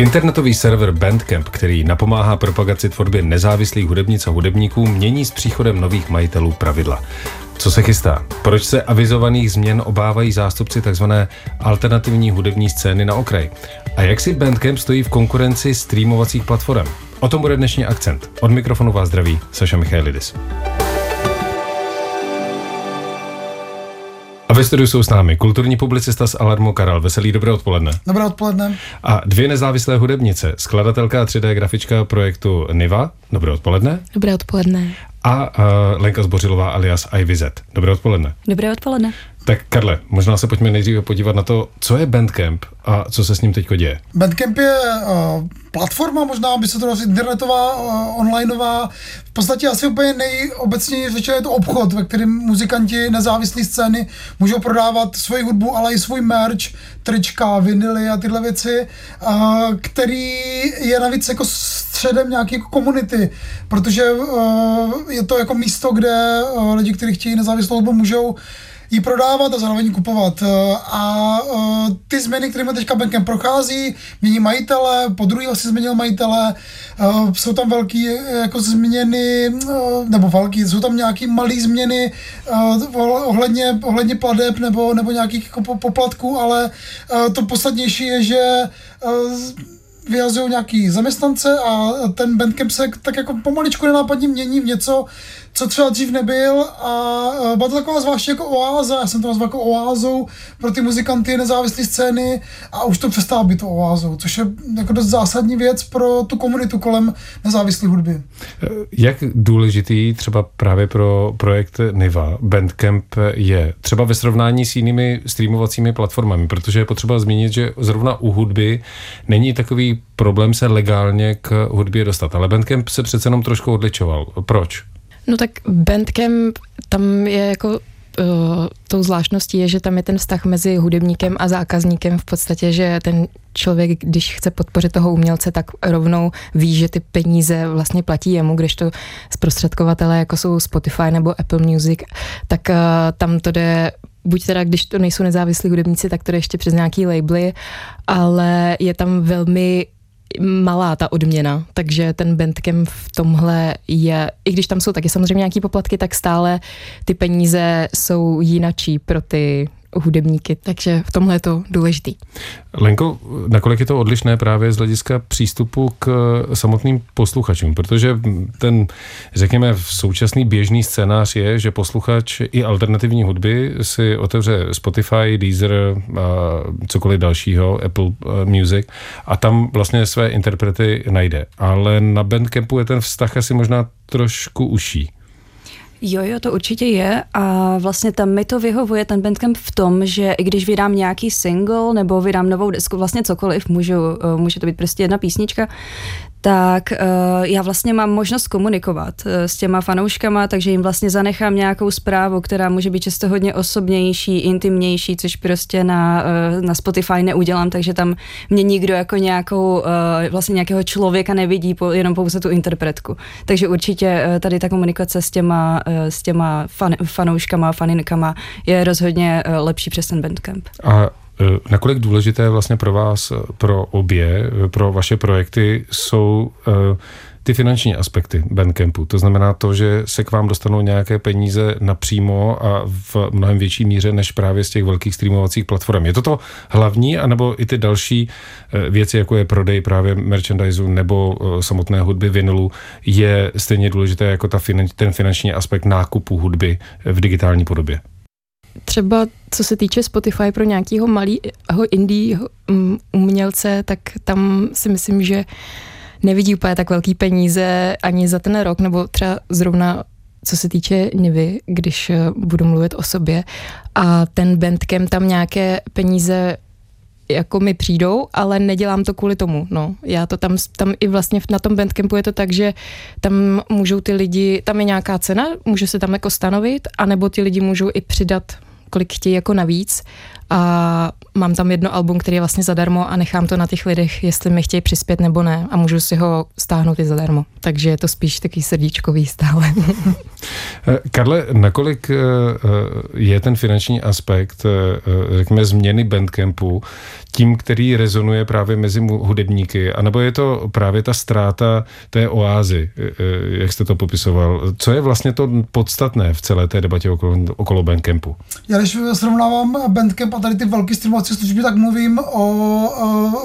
Internetový server Bandcamp, který napomáhá propagaci tvorbě nezávislých hudebnic a hudebníků, mění s příchodem nových majitelů pravidla. Co se chystá? Proč se avizovaných změn obávají zástupci tzv. alternativní hudební scény na okraj? A jak si Bandcamp stojí v konkurenci streamovacích platform? O tom bude dnešní akcent. Od mikrofonu vás zdraví Saša Michailidis. A ve studiu jsou s námi kulturní publicista z Alarmu Karel Veselý, dobré odpoledne. Dobré odpoledne. A dvě nezávislé hudebnice, skladatelka a 3D grafička projektu Niva, dobré odpoledne. Dobré odpoledne. A uh, Lenka Zbořilová alias IVZ. Dobré odpoledne. Dobré odpoledne. Tak Karle, možná se pojďme nejdříve podívat na to, co je Bandcamp a co se s ním teď děje. Bandcamp je uh, platforma, možná by se to dalo internetová, uh, onlineová, v podstatě asi úplně nejobecněji řečeno je to obchod, ve kterém muzikanti nezávislé scény můžou prodávat svoji hudbu, ale i svůj merch, trička, vinily a tyhle věci, uh, který je navíc jako středem nějaké jako komunity, protože uh, je to jako místo, kde uh, lidi, kteří chtějí nezávislou hudbu, můžou ji prodávat a zároveň kupovat. Eh, a eh, ty změny, kterými teďka bankem prochází, mění majitele, po druhý asi změnil majitele, eh, jsou tam velké jako změny, nebo velký, jsou tam nějaké malé změny ohledně, ohledně pladeb nebo, nebo nějakých jako poplatků, ale to podstatnější je, že vyjazují nějaký zaměstnance a ten Bandcamp se tak jako pomaličku nenápadně mění v něco, co třeba dřív nebyl a byla to taková zvláště jako oáza, já jsem to nazval jako oázou pro ty muzikanty nezávislé scény a už to přestává být oázou, což je jako dost zásadní věc pro tu komunitu kolem nezávislé hudby. Jak důležitý třeba právě pro projekt Niva Bandcamp je třeba ve srovnání s jinými streamovacími platformami, protože je potřeba zmínit, že zrovna u hudby není takový problém se legálně k hudbě dostat, ale Bandcamp se přece jenom trošku odličoval. Proč? No tak Bandcamp, tam je jako Uh, tou zvláštností je, že tam je ten vztah mezi hudebníkem a zákazníkem v podstatě, že ten člověk, když chce podpořit toho umělce, tak rovnou ví, že ty peníze vlastně platí jemu, když to zprostředkovatele, jako jsou Spotify nebo Apple Music, tak uh, tam to jde buď teda, když to nejsou nezávislí hudebníci, tak to jde ještě přes nějaký labely, ale je tam velmi malá ta odměna, takže ten bandcamp v tomhle je, i když tam jsou taky samozřejmě nějaký poplatky, tak stále ty peníze jsou jinačí pro ty hudebníky, takže v tomhle je to důležitý. Lenko, nakolik je to odlišné právě z hlediska přístupu k samotným posluchačům, protože ten, řekněme, současný běžný scénář je, že posluchač i alternativní hudby si otevře Spotify, Deezer a cokoliv dalšího, Apple eh, Music a tam vlastně své interprety najde. Ale na Bandcampu je ten vztah asi možná trošku uší. Jo, jo, to určitě je. A vlastně tam mi to vyhovuje ten Bandcamp v tom, že i když vydám nějaký single nebo vydám novou desku, vlastně cokoliv, můžu, může to být prostě jedna písnička, tak uh, já vlastně mám možnost komunikovat uh, s těma fanouškama, takže jim vlastně zanechám nějakou zprávu, která může být často hodně osobnější, intimnější, což prostě na, uh, na Spotify neudělám, takže tam mě nikdo jako nějakou, vlastně nějakého člověka nevidí, jenom pouze tu interpretku. Takže určitě tady ta komunikace s těma, s těma fan, fanouškama, faninkama je rozhodně lepší přes ten Bandcamp. A Eh, nakolik důležité vlastně pro vás, eh, pro obě, eh, pro vaše projekty jsou ty finanční aspekty Bandcampu. To znamená to, že se k vám dostanou nějaké peníze napřímo a v mnohem větší míře než právě z těch velkých streamovacích platform. Je to to hlavní, anebo i ty další věci, jako je prodej právě merchandiseu nebo samotné hudby vinylu, je stejně důležité jako ta finan, ten finanční aspekt nákupu hudby v digitální podobě? Třeba co se týče Spotify pro nějakého malého indie mm, umělce, tak tam si myslím, že nevidí úplně tak velký peníze ani za ten rok, nebo třeba zrovna co se týče Nivy, když eh, budu mluvit o sobě. A ten bandcamp tam nějaké peníze jako mi přijdou, ale nedělám to kvůli tomu. No. Já to tam, tam i vlastně na tom bandcampu je to tak, že tam můžou ty lidi, tam je nějaká cena, může se tam jako stanovit, anebo ty lidi můžou i přidat kolik chtějí jako navíc a mám tam jedno album, který je vlastně zadarmo a nechám to na těch lidech, jestli mi chtějí přispět nebo ne a můžu si ho stáhnout i zadarmo. Takže je to spíš takový srdíčkový stále. Eh, Karle, nakolik eh, je ten finanční aspekt, řekněme, změny Bandcampu tím, který rezonuje právě mezi hudebníky, anebo je to právě ta ztráta té oázy, jak jste to popisoval. Co je vlastně to podstatné v celé té debatě okolo, okolo Bandcampu? Já když srovnávám Bandcamp a tady ty velké streamovací služby, tak mluvím o,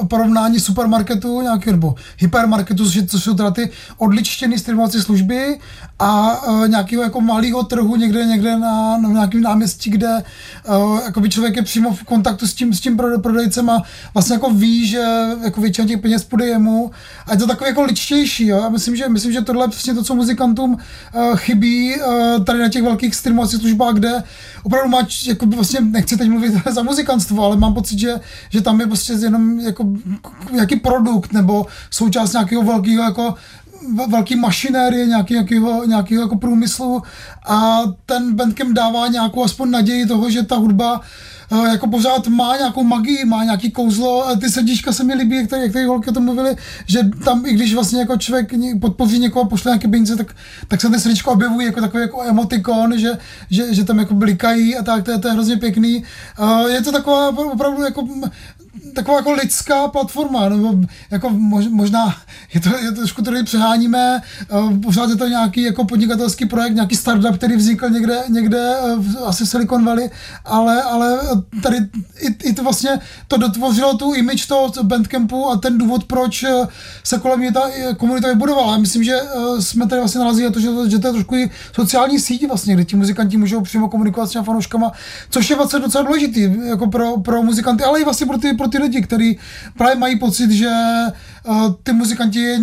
o porovnání supermarketu nějaký, nebo hypermarketu, což jsou teda ty odličtěné streamovací služby a uh, nějakého jako malého trhu někde, někde na, na nějakém náměstí, kde uh, člověk je přímo v kontaktu s tím, s tím prodejcem a vlastně jako ví, že jako většina těch peněz půjde jemu a je to takový jako ličtější. Jo? Já myslím, že, myslím, že tohle je přesně to, co muzikantům uh, chybí uh, tady na těch velkých streamovacích službách, kde opravdu má, jako vlastně nechci teď mluvit za muzikantstvo, ale mám pocit, že, že tam je prostě jenom jako nějaký produkt nebo součást nějakého velkého jako velký mašinérie nějaký, nějakého, nějakého jako průmyslu a ten Bandcamp dává nějakou aspoň naději toho, že ta hudba uh, jako pořád má nějakou magii, má nějaký kouzlo. A ty srdíčka se mi líbí, které, které holky o tom mluvili, že tam, i když vlastně jako člověk podpoří někoho, pošle nějaké peníze, tak, tak se ty srdíčko objevují jako takový jako emotikon, že, že, že tam jako blikají a tak, to je, to je hrozně pěkný. Uh, je to taková opravdu jako taková jako lidská platforma, nebo jako mož, možná je to, je to trošku tady přeháníme, uh, pořád je to nějaký jako podnikatelský projekt, nějaký startup, který vznikl někde, někde uh, asi v Silicon Valley, ale, ale tady i, i to vlastně to dotvořilo tu image toho Bandcampu a ten důvod, proč eh, se kolem mě ta komunita vybudovala. Já myslím, že jsme tady vlastně narazili to, že, že to je trošku i sociální síť vlastně, kde ti muzikanti můžou přímo komunikovat s těmi fanouškama, což je vlastně docela důležitý jako pro, pro muzikanty, ale i vlastně pro ty, pro ty lidi, kteří právě mají pocit, že uh, ty muzikanti je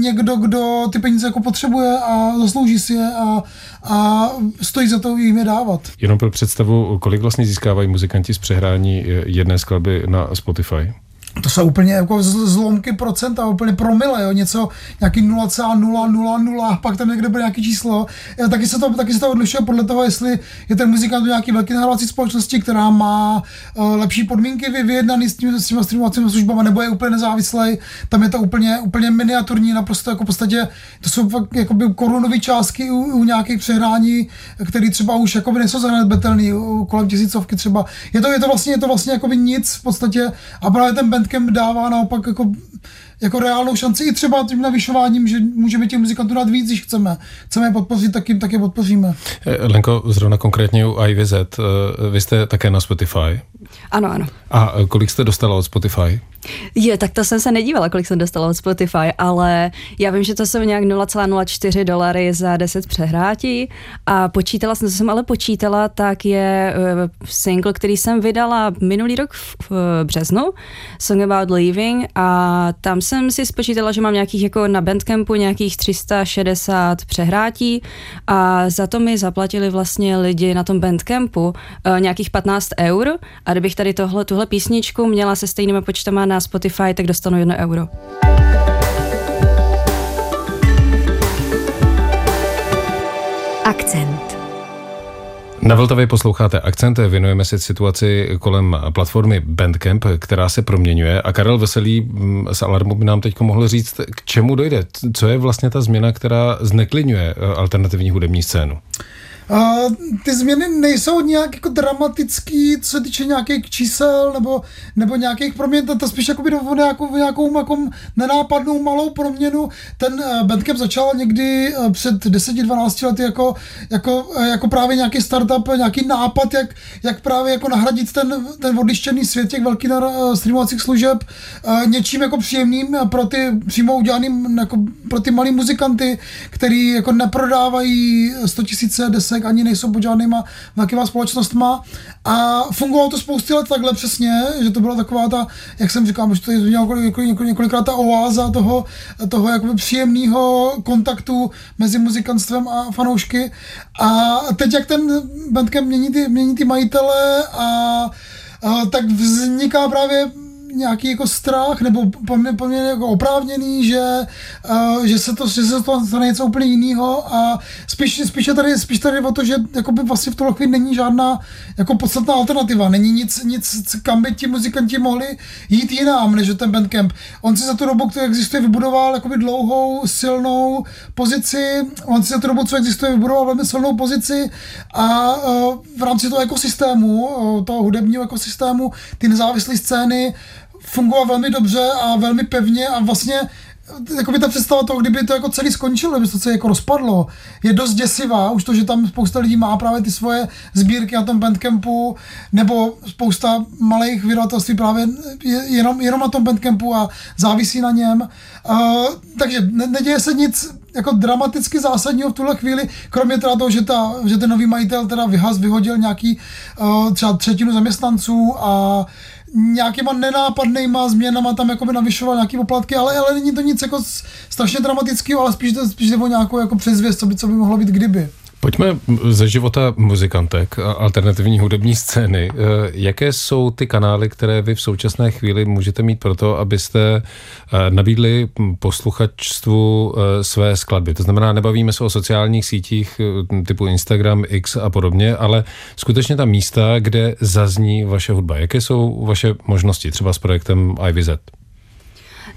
někdo, kdo ty peníze jako potřebuje a zaslouží si je a, a stojí za to jim je dávat. Jenom pro představu, kolik vlastně získávají muzikanti z přehrání jedné skladby na Spotify? To jsou úplně jako zlomky procenta, úplně promile, jo, něco, nějaký 0,000, pak tam někde bude nějaký číslo. Taky se to, taky se to odlišuje podle toho, jestli je ten muzikant do nějaký velký nahrávací společnosti, která má uh, lepší podmínky vyjednaný s, tím, s těma streamovacími službami, nebo je úplně nezávislý. Tam je to úplně, úplně miniaturní, naprosto jako v podstatě, to jsou fakt korunové částky u, u, nějakých přehrání, které třeba už jakoby nejsou zanedbatelné, kolem tisícovky třeba. Je to, je to vlastně, je to vlastně jakoby nic v podstatě a právě ten Bandcamp dává naopak jako jako reálnou šanci i třeba tím navyšováním, že můžeme těch muzikantů dát víc, když chceme. Chceme je podpořit, tak jim taky podpoříme. Eh, Lenko, zrovna konkrétně u IVZ, eh, vy jste také na Spotify. Ano, ano. A kolik jste dostala od Spotify? Je, tak to jsem se nedívala, kolik jsem dostala od Spotify, ale já vím, že to jsou nějak 0,04 dolary za 10 přehrátí a počítala jsem, co jsem ale počítala, tak je single, který jsem vydala minulý rok v, v březnu, Song About Leaving a tam jsem si spočítala, že mám nějakých jako na Bandcampu nějakých 360 přehrátí a za to mi zaplatili vlastně lidi na tom Bandcampu uh, nějakých 15 eur a kdybych tady tohle, tuhle písničku měla se stejnými počtama na Spotify, tak dostanu jedno euro. Na Vltavě posloucháte Akcenty, věnujeme se situaci kolem platformy Bandcamp, která se proměňuje a Karel Veselý mm, z Alarmu by nám teď mohl říct, k čemu dojde, co je vlastně ta změna, která zneklidňuje eh, alternativní hudební scénu. Uh, ty změny nejsou nějak jako dramatický, co se týče nějakých čísel nebo, nebo nějakých proměn, to, to spíš jako by do nějakou, nějakou jako nenápadnou malou proměnu. Ten uh, Bandcamp začal někdy uh, před 10-12 lety jako, jako, uh, jako právě nějaký startup, nějaký nápad, jak, jak právě jako nahradit ten, ten odlištěný svět těch velkých uh, streamovacích služeb uh, něčím jako příjemným pro ty přímo udělaným, jako pro ty malý muzikanty, který jako neprodávají 100 000 desek výsledek ani nejsou pod žádnýma velkýma společnostma. A fungovalo to spousty let takhle přesně, že to byla taková ta, jak jsem říkal, že to je několik, několik, několikrát ta oáza toho, toho jakoby příjemného kontaktu mezi muzikantstvem a fanoušky. A teď jak ten Bandcamp mění ty, mění ty majitele a, a tak vzniká právě nějaký jako strach, nebo poměrně jako oprávněný, že, uh, že se to, že se to stane něco úplně jiného a spíš, spíš, tady, spíš tady o to, že by vlastně v tuhle chvíli není žádná jako podstatná alternativa, není nic, nic kam by ti muzikanti mohli jít jinam, než ten Bandcamp. On si za tu dobu, který existuje, vybudoval jakoby dlouhou, silnou pozici, on si za tu dobu, co existuje, vybudoval velmi silnou pozici a uh, v rámci toho ekosystému, uh, toho hudebního ekosystému, ty nezávislé scény fungoval velmi dobře a velmi pevně a vlastně jakoby ta představa toho, kdyby to jako celý skončilo, kdyby to celé jako rozpadlo, je dost děsivá. Už to, že tam spousta lidí má právě ty svoje sbírky na tom Bandcampu, nebo spousta malých vydavatelství právě jenom, jenom na tom Bandcampu a závisí na něm. Uh, takže ne, neděje se nic jako dramaticky zásadního v tuhle chvíli, kromě teda toho, že, ta, že ten nový majitel teda vyhaz, vyhodil nějaký uh, třeba třetinu zaměstnanců a nějakýma nenápadnýma změnama tam jakoby navyšoval nějaký poplatky, ale, ale není to nic jako strašně dramatického, ale spíš, spíš o nějakou jako předzvěst, co by, co by mohlo být kdyby. Pojďme ze života muzikantek a alternativní hudební scény. Eh, jaké jsou ty kanály, které vy v současné chvíli můžete mít pro to, abyste eh, nabídli posluchačstvu eh, své skladby? To znamená, nebavíme se o sociálních sítích typu Instagram, X a podobně, ale skutečně ta místa, kde zazní vaše hudba. Jaké jsou vaše možnosti třeba s projektem IVZ?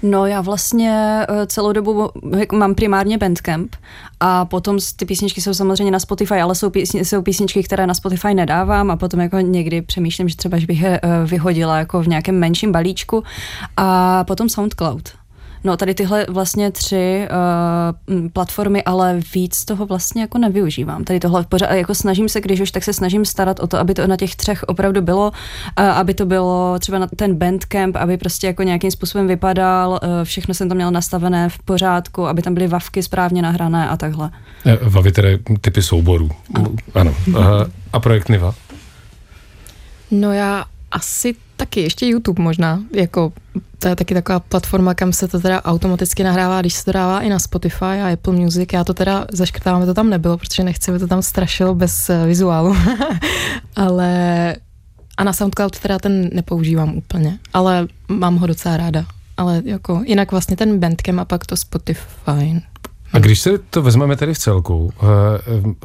No já vlastně eh, celou dobu mám primárně Bandcamp a potom ty písničky jsou samozřejmě na Spotify, ale jsou, písni, jsou písničky, které na Spotify nedávám a potom jako někdy přemýšlím, že třeba bych je eh, vyhodila jako v nějakém menším balíčku a potom SoundCloud. No tady tyhle vlastně tři uh, platformy, ale víc toho vlastně jako nevyužívám. Tady tohle pořád, jako snažím se, když už, tak se snažím starat o to, aby to na těch třech opravdu bylo, uh, aby to bylo třeba na ten bandcamp, aby prostě jako nějakým způsobem vypadal, uh, všechno jsem tam měla nastavené v pořádku, aby tam byly vavky správně nahrané a takhle. Vavy tedy typy souborů. Ano. ano. Uh, a projekt Niva? No já asi taky, ještě YouTube možná, jako to je taky taková platforma, kam se to teda automaticky nahrává, když se to dává i na Spotify a Apple Music. Já to teda zaškrtávám, to tam nebylo, protože nechci, aby to tam strašilo bez uh, vizuálu. ale a na SoundCloud teda ten nepoužívám úplně, ale mám ho docela ráda. Ale jako jinak vlastně ten Bandcamp a pak to Spotify. A když se to vezmeme tedy v celku, eh,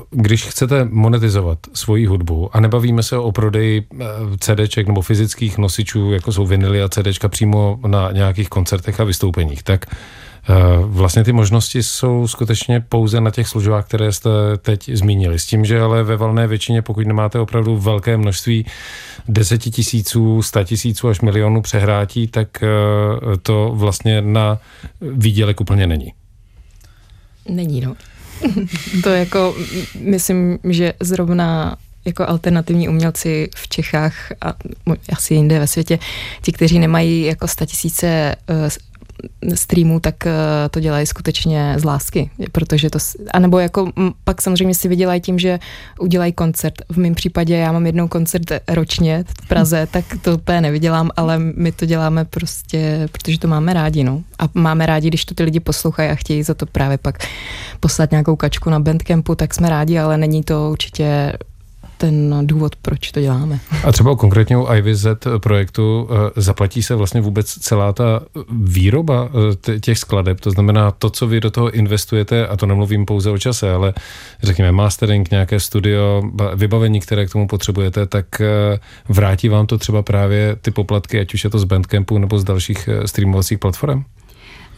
když chcete monetizovat svoji hudbu a nebavíme se o prodeji eh, CDček nebo fyzických nosičů, jako jsou vinily a CDčka přímo na nějakých koncertech a vystoupeních, tak eh, vlastně ty možnosti jsou skutečně pouze na těch službách, které jste teď zmínili. S tím, že ale ve valné většině, pokud nemáte opravdu velké množství desetitisíců, tisíců až milionů přehrátí, tak to vlastně na výdělek úplně není. Není, no. to jako, myslím, že zrovna jako alternativní umělci v Čechách a asi jinde ve světě, ti, kteří nemají jako statisíce eh, streamů, tak eh, to dělají skutečně z lásky, protože to, anebo jako pak samozřejmě si vydělají tím, že udělají koncert. V mém případě já mám jednou koncert ročně v Praze, tak to úplně nevydělám, ale my to děláme prostě, protože to máme rádi, no. A máme rádi, když to ty lidi poslouchají a chtějí za to právě pak poslat nějakou kačku na Bandcampu, tak jsme rádi, ale není to určitě ten důvod, proč to děláme. A třeba konkrétně u IVZ projektu eh, zaplatí se vlastně vůbec celá ta výroba eh, těch skladeb, to znamená to, co vy do toho investujete, a to nemluvím pouze o čase, ale řekněme mastering, nějaké studio, vybavení, které k tomu potřebujete, tak eh, vrátí vám to třeba právě ty poplatky, ať už je to z Bandcampu nebo z dalších streamovacích platform?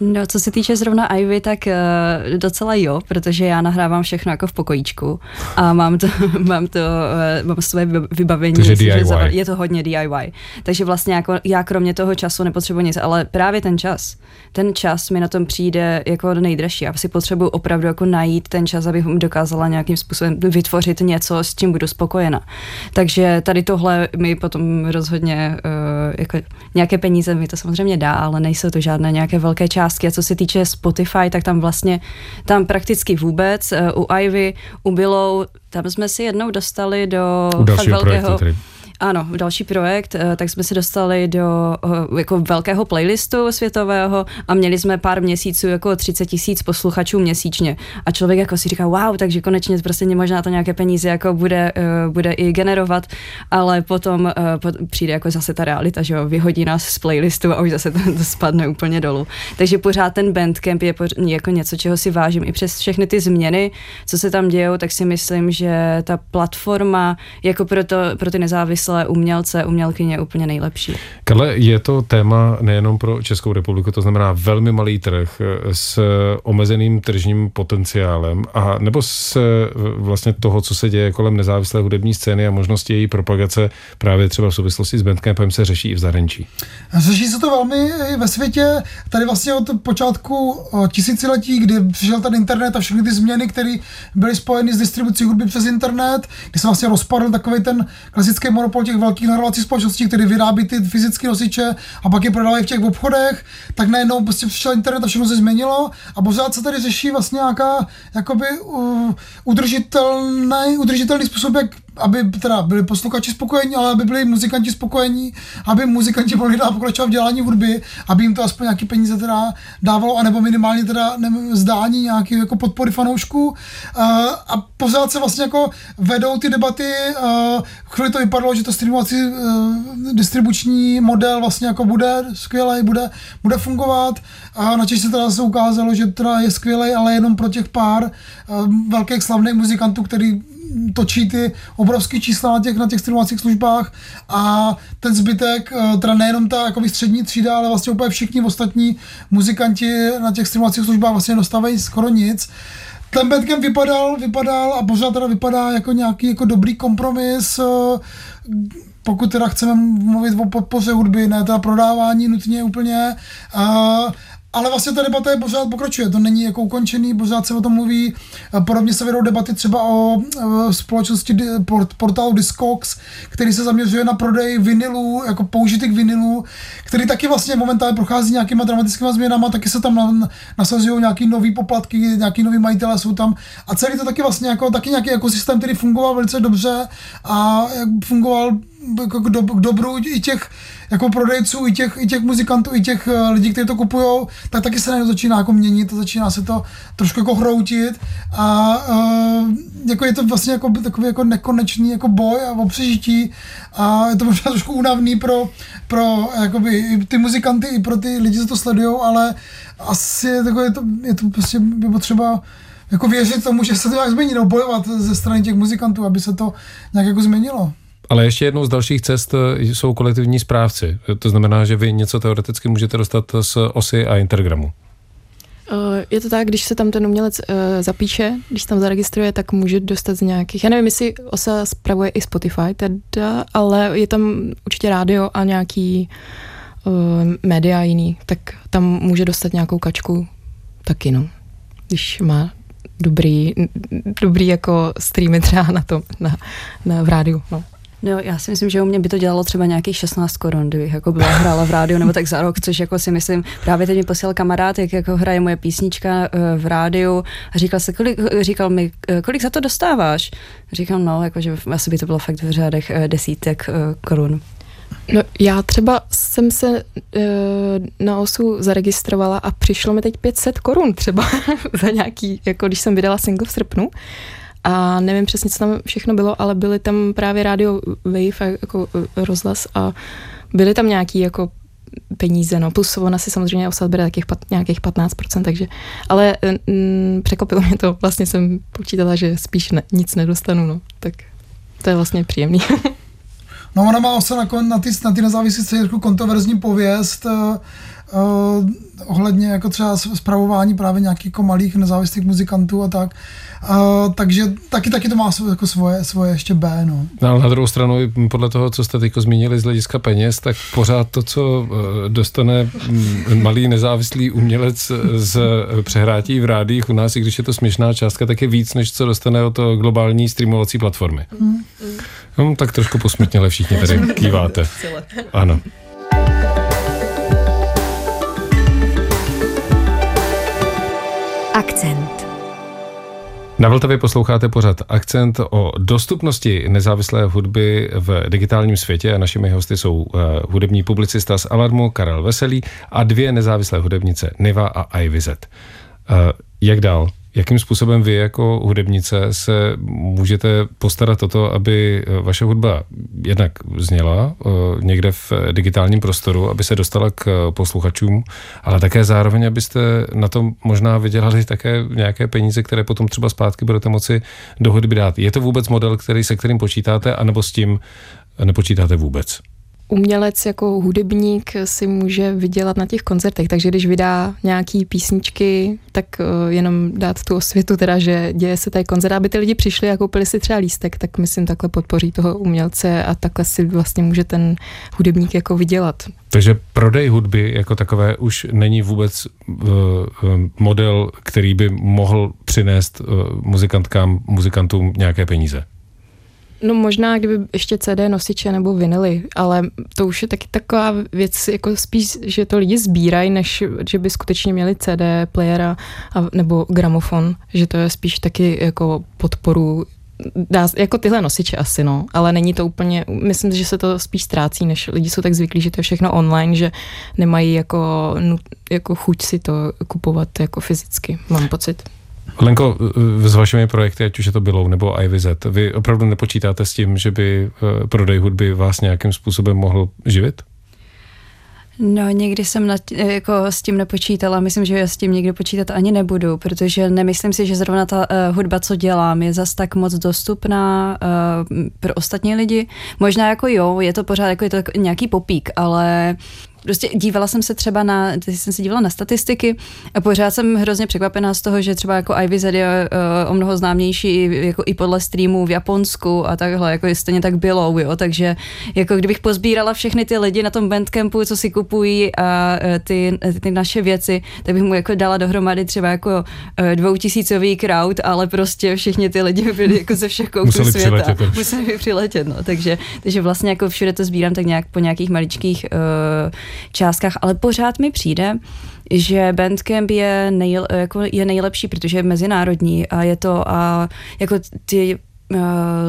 No, co se týče zrovna Ivy, tak uh, docela jo, protože já nahrávám všechno jako v pokojíčku a mám to, mám to, uh, mám své vybavení. Takže DIY. je to hodně DIY. Takže vlastně jako já kromě toho času nepotřebuji nic, ale právě ten čas, ten čas mi na tom přijde jako nejdražší. Já si potřebuji opravdu jako najít ten čas, abych dokázala nějakým způsobem vytvořit něco, s čím budu spokojena. Takže tady tohle mi potom rozhodně uh, jako nějaké peníze mi to samozřejmě dá, ale nejsou to žádné nějaké velké části částky. A co se týče Spotify, tak tam vlastně, tam prakticky vůbec. Uh, u Ivy, u Billow, tam jsme si jednou dostali do u fakt velkého... Projektu, Ano, další projekt, eh, tak jsme se dostali do eh, jako velkého playlistu světového a měli jsme pár měsíců jako 30 tisíc posluchačů měsíčně. A člověk jako si říká, wow, takže konečně prostě možná to nějaké peníze jako bude, eh, bude i generovat, ale potom přijde jako zase ta realita, že jo, vyhodí nás z playlistu a už zase to, to spadne úplně dolů. Takže pořád ten bandcamp je jako něco, čeho si vážím i přes všechny ty změny, co se tam dějou, tak si myslím, že ta platforma jako pro, to, pro ty nezávislé umělce, umělkyně je úplně nejlepší. Karle, je to téma nejenom pro Českou republiku, to znamená velmi malý trh s omezeným tržním potenciálem a nebo s vlastně toho, co se děje kolem nezávislé hudební scény a možnosti její propagace právě třeba v souvislosti s Bandcampem se řeší i v zahraničí. Řeší se to velmi ve světě. Tady vlastně od počátku tisíciletí, kdy přišel ten internet a všechny ty změny, které byly spojeny s distribucí hudby přes internet, kdy se vlastně rozpadl takový ten klasický monopol těch velkých nahrovacích společností, které vyrábí ty fyzické nosiče a pak je prodávají v těch obchodech, tak najednou prostě přišel internet a všechno se změnilo a pořád se tady řeší vlastně nějaká jakoby uh, udržitelný, udržitelný způsob, jak aby teda byli posluchači spokojení, ale aby byli muzikanti spokojení, aby muzikanti mohli dál pokračovat v dělání hudby, aby jim to aspoň nějaký peníze teda dávalo, anebo minimálně teda zdání nějaký jako podpory fanoušků. Uh, a pořád se vlastně jako vedou ty debaty. Uh, chvíli to vypadalo, že to streamovací uh, distribuční model vlastně jako bude skvělý, bude, bude fungovat. A na se teda se ukázalo, že teda je skvělý, ale jenom pro těch pár velkých slavných muzikantů, který točí ty obrovské čísla na těch, na těch streamovacích službách a ten zbytek, eh, teda nejenom ta jakoby střední třída, ale vlastně úplně všichni ostatní muzikanti na těch streamovacích službách vlastně dostávají skoro nic. Ten Bandcamp vypadal, vypadal a pořád teda vypadá jako nějaký jako dobrý kompromis, eh, pokud teda chceme mluvit o podpoře hudby, ne teda prodávání nutně úplně. Uh, ale vlastně ta debata je pořád pokračuje, to není jako ukončený, pořád se o tom mluví. Podobně se vedou debaty třeba o společnosti portálu Discogs, který se zaměřuje na prodej vinilů, jako použitých vinilů, který taky vlastně momentálně prochází nějakýma dramatickými změnami, taky se tam nasazují nějaký nový poplatky, nějaký nový majitelé jsou tam a celý to taky vlastně jako, taky nějaký ekosystém, který fungoval velice dobře a fungoval k, do, k dobru i těch jako prodejců, i těch, i těch muzikantů, i těch uh, lidí, kteří to kupují, tak taky se najednou začíná jako měnit, začíná se to trošku jako hroutit a uh, jako je to vlastně jako takový jako nekonečný jako boj a o přežití a je to možná trošku únavný pro, pro jakoby, ty muzikanty, i pro ty lidi, co to sledují, ale asi je, jako je, to, je to prostě by potřeba jako věřit tomu, že se to nějak změní, no bojovat ze strany těch muzikantů, aby se to nějak jako změnilo. Ale ještě jednou z dalších cest eh, jsou kolektivní správci. To znamená, že vy něco teoreticky můžete dostat z OSY a Intergramu. Eh, je to tak, když se tam ten umělec zapíše, když tam zaregistruje, tak může dostat z nějakých, já nevím, jestli OSA spravuje i Spotify teda, ale je tam určitě rádio a nějaký média jiný, tak tam může dostat nějakou kačku taky, no. Když má dobrý, dobrý jako streamy třeba na tom, na, na v rádiu, no. No, já si myslím, že u mě by to dělalo třeba nějakých 16 korun, kdybych jako byla hrála v rádiu nebo tak za rok, což jako si myslím, právě teď mi posílal kamarád, jak jako hraje moje písnička eh, v rádiu a říkal, se, kolik, říkal mi, eh, kolik za to dostáváš? Říkám, no, jako, že asi by to bylo fakt v řádech eh, desítek korun. No, já třeba jsem se e, na osu zaregistrovala a přišlo mi teď 500 korun třeba za nějaký, jako když jsem vydala single v srpnu a nevím přesně, co tam všechno bylo, ale byly tam právě radio Wave jako e, rozhlas a byly tam nějaký jako peníze, no, plus ona si samozřejmě osad bere takých pat, nějakých 15%, takže, ale mm, překopilo mě to, vlastně jsem počítala, že spíš ne, nic nedostanu, no, tak to je vlastně příjemný. no ona má osa na, na ty, na ty nezávislé jako kontroverzní pověst, uh, ohledně jako třeba zpravování právě nějakých jako malých nezávislých muzikantů a tak. Uh, takže taky, taky to má jako svoje, svoje ještě B. No. no. ale na druhou stranu, podle toho, co jste teď zmínili z hlediska peněz, tak pořád to, co eh, dostane mm, malý nezávislý umělec z přehrátí v rádích u nás, i když je to směšná částka, tak je víc, než co dostane od globální streamovací platformy. Mm. No, tak trošku posmutněle všichni tady kýváte. Ano. Na Vltavě posloucháte pořad Akcent o dostupnosti nezávislé hudby v digitálním světě a našimi hosty jsou uh, hudební publicista z Alarmu Karel Veselý a dvě nezávislé hudebnice Niva a Ivizet. Uh, jak dál? Jakým způsobem vy jako hudebnice se můžete postarat o to, aby vaše hudba jednak zněla eh, někde v digitálním prostoru, aby se dostala k posluchačům, ale také zároveň, abyste na tom možná vydělali také nějaké peníze, které potom třeba zpátky budete moci do hudby dát. Je to vůbec model, který, se kterým počítáte, anebo s tím nepočítáte vůbec? Umělec jako hudebník si může vydělat na těch koncertech, takže když vydá nějaký písničky, tak uh, jenom dát tu osvětu teda, že děje se tady koncert, aby ty lidi přišli a koupili si třeba lístek, tak myslím takhle podpoří toho umělce a takhle si vlastně může ten hudebník jako vydělat. Takže prodej hudby jako takové už není vůbec uh, model, který by mohl přinést uh, muzikantkám, muzikantům nějaké peníze. No možná, kdyby ještě CD nosiče nebo vinily, ale to už je taky taková věc, jako spíš, že to lidi sbírají, než že by skutečně měli CD playera a, nebo gramofon, že to je spíš taky jako podporu dá, jako tyhle nosiče asi, no, ale není to úplně, myslím, že se to spíš ztrácí, než lidi jsou tak zvyklí, že to je všechno online, že nemají jako, jako chuť si to kupovat jako fyzicky, mám pocit. Lenko, s vašimi projekty, ať už je to Below nebo IVZ, vy opravdu nepočítáte s tím, že by eh, prodej hudby vás nějakým způsobem mohl živit? No, někdy jsem na, jako s tím nepočítala, myslím, že s tím nikdy počítat ani nebudu, protože nemyslím si, že zrovna ta uh, hudba, co dělám, je zas tak moc dostupná uh, pro ostatní lidi. Možná jako jo, je to pořád jako je to nějaký popík, ale prostě dívala jsem se třeba na, teď jsem se dívala na statistiky a pořád jsem hrozně překvapená z toho, že třeba jako Ivy Z je uh, o mnoho známější jako i podle streamů v Japonsku a takhle, jako stejně tak bylo, jo, takže jako kdybych pozbírala všechny ty lidi na tom bandcampu, co si kupují a uh, ty, ty naše věci, tak bych mu jako dala dohromady třeba jako uh, dvoutisícový crowd, ale prostě všichni ty lidi byli jako ze všech koutů světa. Přiletět, Museli přiletět, no, takže, takže vlastně jako všude to sbírám tak nějak po nějakých maličkých uh, částkách, ale pořád mi přijde, že Bandcamp je, nej, jako je nejlepší, protože je mezinárodní a je to a jako ty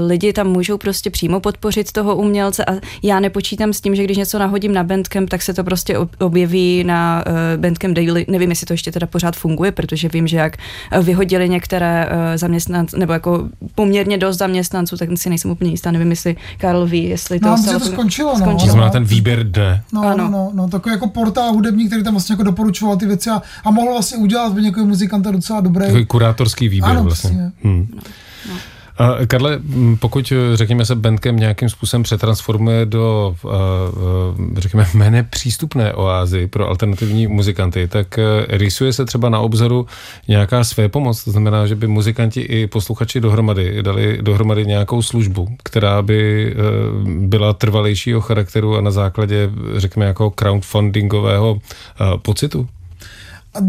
lidi tam můžou prostě přímo podpořit toho umělce a já nepočítám s tím, že když něco nahodím na Bandcamp, tak se to prostě objeví na uh, Bandcamp Daily. Nevím, jestli to ještě teda pořád funguje, protože vím, že jak eh, vyhodili některé zaměstnance, nebo jako poměrně dost zaměstnanců, tak si nejsem úplně jistá, nevím, jestli Karl ví, jestli to, no, se to skončilo. No. To znamená ten výběr jde. No, ano. no, no, takový jako portál hudební, který tam vlastně jako doporučoval ty věci a, a mohl vlastně udělat by někoho muzikanta docela dobrý. Takový kurátorský výběr ano, vlastně. Hmm. No, no. Karle, pokud, řekněme se, Bandcamp nějakým způsobem přetransformuje do, řekněme, méně přístupné oázy pro alternativní muzikanty, tak rýsuje se třeba na obzoru nějaká své pomoc, to znamená, že by muzikanti i posluchači dohromady dali dohromady nějakou službu, která by byla trvalejšího charakteru a na základě, řekněme, jako crowdfundingového pocitu?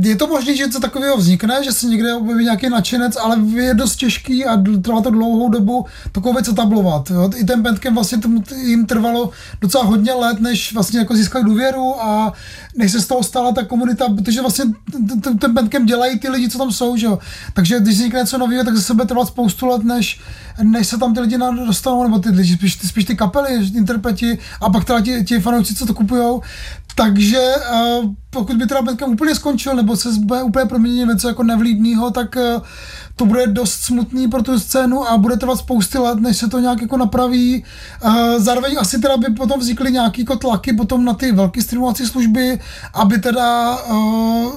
Je to možné, že něco takového vznikne, že se někde objeví nějaký nadšenec, ale je dost těžký a trvá to dlouhou dobu takovou věc etablovat. Jo. I ten Bandcamp vlastně jim trvalo docela hodně let, než vlastně jako získali důvěru a než se z toho stala ta komunita, protože vlastně ten Bandcamp dělají ty lidi, co tam jsou, že jo. Takže když vznikne něco nového, tak se sebe trvat spoustu let, než, než se tam ty lidi dostanou, nebo ty lidi, spíš, spíš ty kapely, interpreti a pak teda ti, ti fanoušci, co to kupujou, takže uh, pokud by teda Bandcamp úplně skončil, nebo se bude úplně proměnit něco jako nevlídného, tak uh, to bude dost smutný pro tu scénu a bude trvat spousty let, než se to nějak jako napraví. Uh, zároveň asi teda by potom vznikly nějaký jako tlaky potom na ty velké streamovací služby, aby teda uh,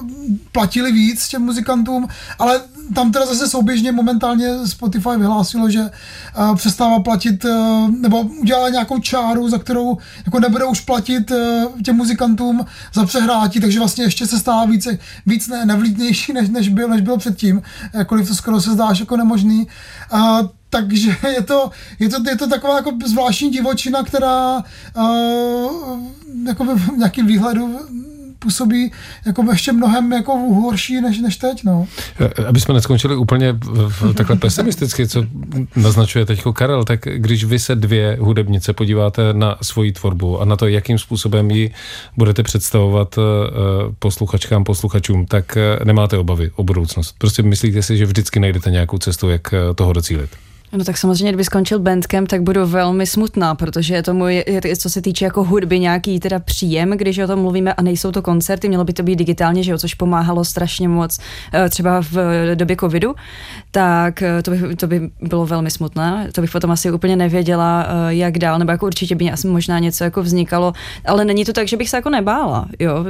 platili víc těm muzikantům, ale tam teda zase souběžně momentálně Spotify vyhlásilo, že uh, přestává platit, uh, nebo udělala nějakou čáru, za kterou jako nebude už platit uh, těm muzikantům za přehrátí, takže vlastně ještě se stává víc, víc ne, nevlídnější, než, než, byl, než byl předtím, jakkoliv to skoro se zdáš jako nemožný. Uh, takže je to, je to, je to taková jako zvláštní divočina, která uh, jako v nějakém výhledu působí jako ještě mnohem jako horší než, než teď. No. Eh, aby jsme neskončili úplně v, takhle pesimisticky, co naznačuje teď Karel, tak když vy se dvě hudebnice podíváte na svoji tvorbu a na to, jakým způsobem ji budete představovat eh, posluchačkám, posluchačům, tak nemáte obavy o budoucnost. Prostě myslíte si, že vždycky najdete nějakou cestu, jak toho docílit. No tak samozřejmě, kdyby skončil Bandcamp, tak budu velmi smutná, protože je to můj, co se týče jako hudby, nějaký teda příjem, když o tom mluvíme a nejsou to koncerty, mělo by to být digitálně, že jo, což pomáhalo strašně moc eh, třeba v době covidu, tak eh, to by, to by bylo velmi smutné, to bych potom asi úplně nevěděla, eh, jak dál, nebo jako určitě by asi možná něco jako vznikalo, ale není to tak, že bych se jako nebála, jo,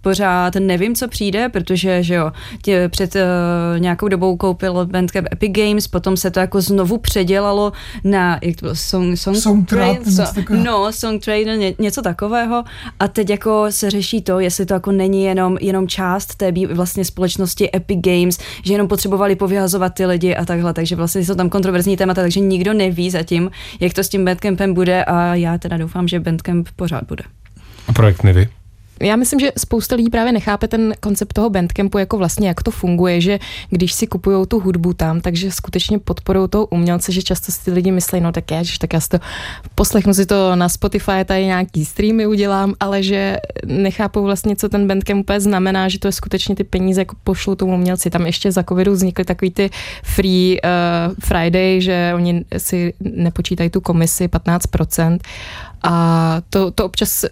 pořád nevím, co přijde, protože, že jo, tě před nějakou dobou koupil Bandcamp Epic Games, potom se to jako znovu znovu předělalo na, jak to bylo, song, song, song trade, so, no, song trade, ně, něco takového a teď jako se řeší to, jestli to jako není jenom, jenom část té vlastně společnosti Epic Games, že jenom potřebovali povyhazovat ty lidi a takhle, takže vlastně jsou tam kontroverzní témata, takže nikdo neví zatím, jak to s tím Bandcampem bude a já teda doufám, že Bandcamp pořád bude. A projekt Nivy? Já myslím, že spousta lidí právě nechápe ten koncept toho bandcampu, jako vlastně jak to funguje, že když si kupují tu hudbu tam, takže skutečně podporují toho umělce, že často si ty lidi myslí, no tak já, že tak já si to poslechnu si to na Spotify, tady nějaký streamy udělám, ale že nechápou vlastně, co ten bandcamp úplně znamená, že to je skutečně ty peníze jako pošlu tomu umělci. Tam ještě za covidu vznikly takový ty free uh, Friday, že oni si nepočítají tu komisi 15%, a to, to občas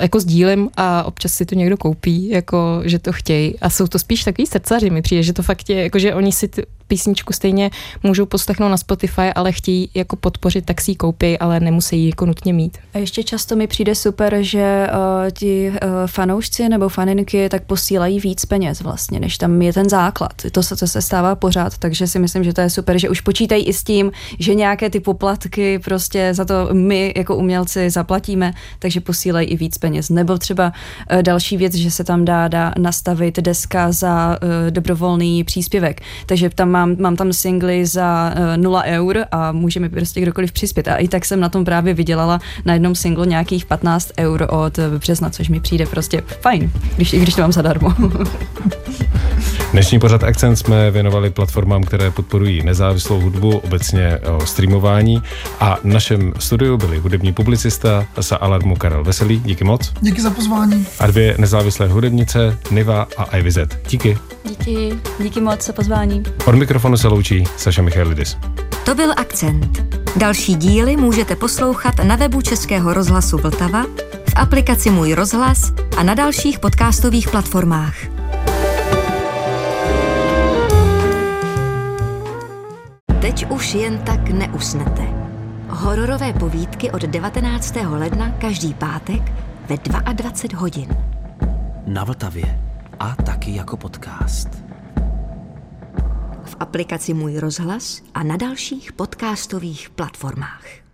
jako sdílím a občas si to někdo koupí, jako že to chtějí. A jsou to spíš takový srdcaři, mi přijde, že to fakt je, jako že oni si písničku stejně můžou poslechnout na Spotify, ale chtějí jako podpořit, tak si ji koupí, ale nemusí ji jako nutně mít. A ještě často mi přijde super, že uh, ti uh, fanoušci nebo faninky tak posílají víc peněz vlastně, než tam je ten základ. To se, to se stává pořád, takže si myslím, že to je super, že už počítají i s tím, že nějaké ty poplatky prostě za to my jako umělci zaplatíme, takže posílají i víc peněz. Nebo třeba uh, další věc, že se tam dá, dá nastavit deska za uh, dobrovolný příspěvek. Takže tam mám, mám tam singly za uh, eh, 0 eur a může mi prostě kdokoliv přispět. A i tak jsem na tom právě vydělala na jednom singlu nějakých 15 eur od března, což mi přijde prostě fajn, když, i když to mám zadarmo. Dnešní pořad Akcent jsme věnovali platformám, které podporují nezávislou hudbu, obecně o streamování a v našem studiu byli hudební publicista za Alarmu Karel Veselý, díky moc. Díky za pozvání. A dvě nezávislé hudebnice, Niva a Ivy Z. Díky. Díky, díky moc za pozvání. Od mikrofonu se loučí Saša Michailidis. To byl Akcent. Další díly můžete poslouchat na webu Českého rozhlasu Vltava, v aplikaci Můj rozhlas a na dalších podcastových platformách. Teď už jen tak neusnete. Hororové povídky od 19. ledna každý pátek ve 22 hodin. Na Vltavě a taky jako podcast. V aplikaci Můj rozhlas a na dalších podcastových platformách.